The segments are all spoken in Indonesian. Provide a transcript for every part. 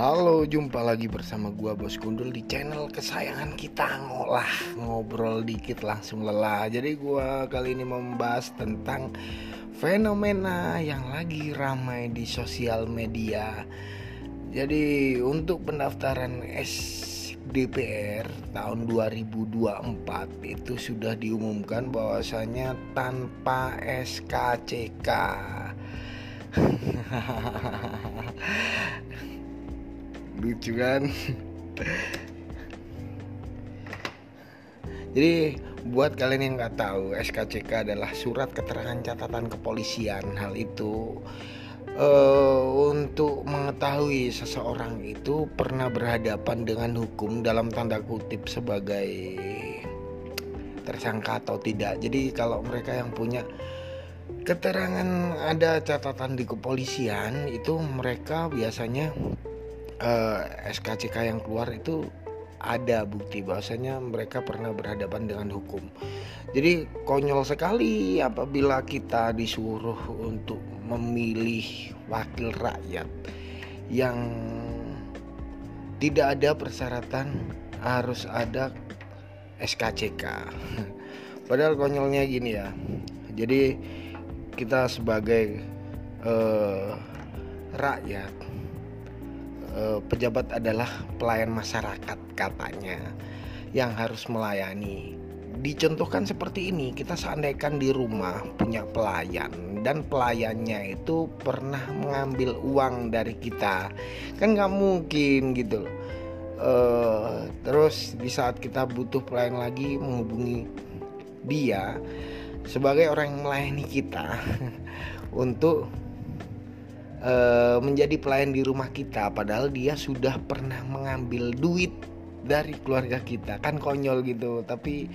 Halo, jumpa lagi bersama gua Bos Gundul di channel kesayangan kita ngolah ngobrol dikit langsung lelah. Jadi gua kali ini membahas tentang fenomena yang lagi ramai di sosial media. Jadi untuk pendaftaran SDPR tahun 2024 itu sudah diumumkan bahwasanya tanpa SKCK. lucu kan? Jadi buat kalian yang nggak tahu SKCK adalah surat keterangan catatan kepolisian. Hal itu uh, untuk mengetahui seseorang itu pernah berhadapan dengan hukum dalam tanda kutip sebagai tersangka atau tidak. Jadi kalau mereka yang punya keterangan ada catatan di kepolisian itu mereka biasanya eh, SKCK yang keluar itu ada bukti bahwasanya mereka pernah berhadapan dengan hukum. Jadi konyol sekali apabila kita disuruh untuk memilih wakil rakyat yang tidak ada persyaratan harus ada SKCK. Padahal konyolnya gini ya. Jadi kita sebagai uh, rakyat pejabat adalah pelayan masyarakat katanya yang harus melayani. Dicontohkan seperti ini, kita seandainya di rumah punya pelayan dan pelayannya itu pernah mengambil uang dari kita, kan nggak mungkin gitu. Uh, terus di saat kita butuh pelayan lagi menghubungi dia sebagai orang yang melayani kita untuk e, menjadi pelayan di rumah kita padahal dia sudah pernah mengambil duit dari keluarga kita kan konyol gitu tapi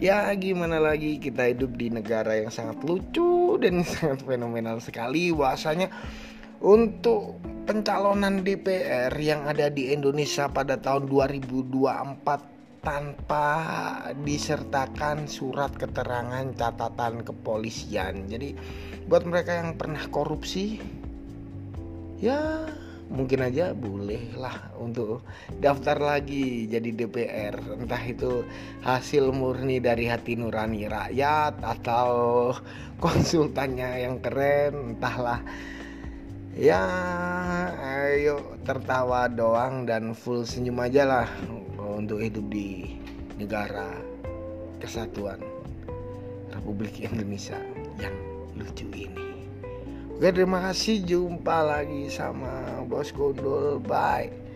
ya gimana lagi kita hidup di negara yang sangat lucu dan sangat fenomenal sekali bahasanya untuk pencalonan DPR yang ada di Indonesia pada tahun 2024 tanpa disertakan surat keterangan catatan kepolisian. Jadi buat mereka yang pernah korupsi ya mungkin aja boleh lah untuk daftar lagi jadi DPR entah itu hasil murni dari hati nurani rakyat atau konsultannya yang keren entahlah. Ya ayo tertawa doang dan full senyum aja lah untuk hidup di negara kesatuan Republik Indonesia yang lucu ini Oke terima kasih. Jumpa lagi sama Bos Gondol Bye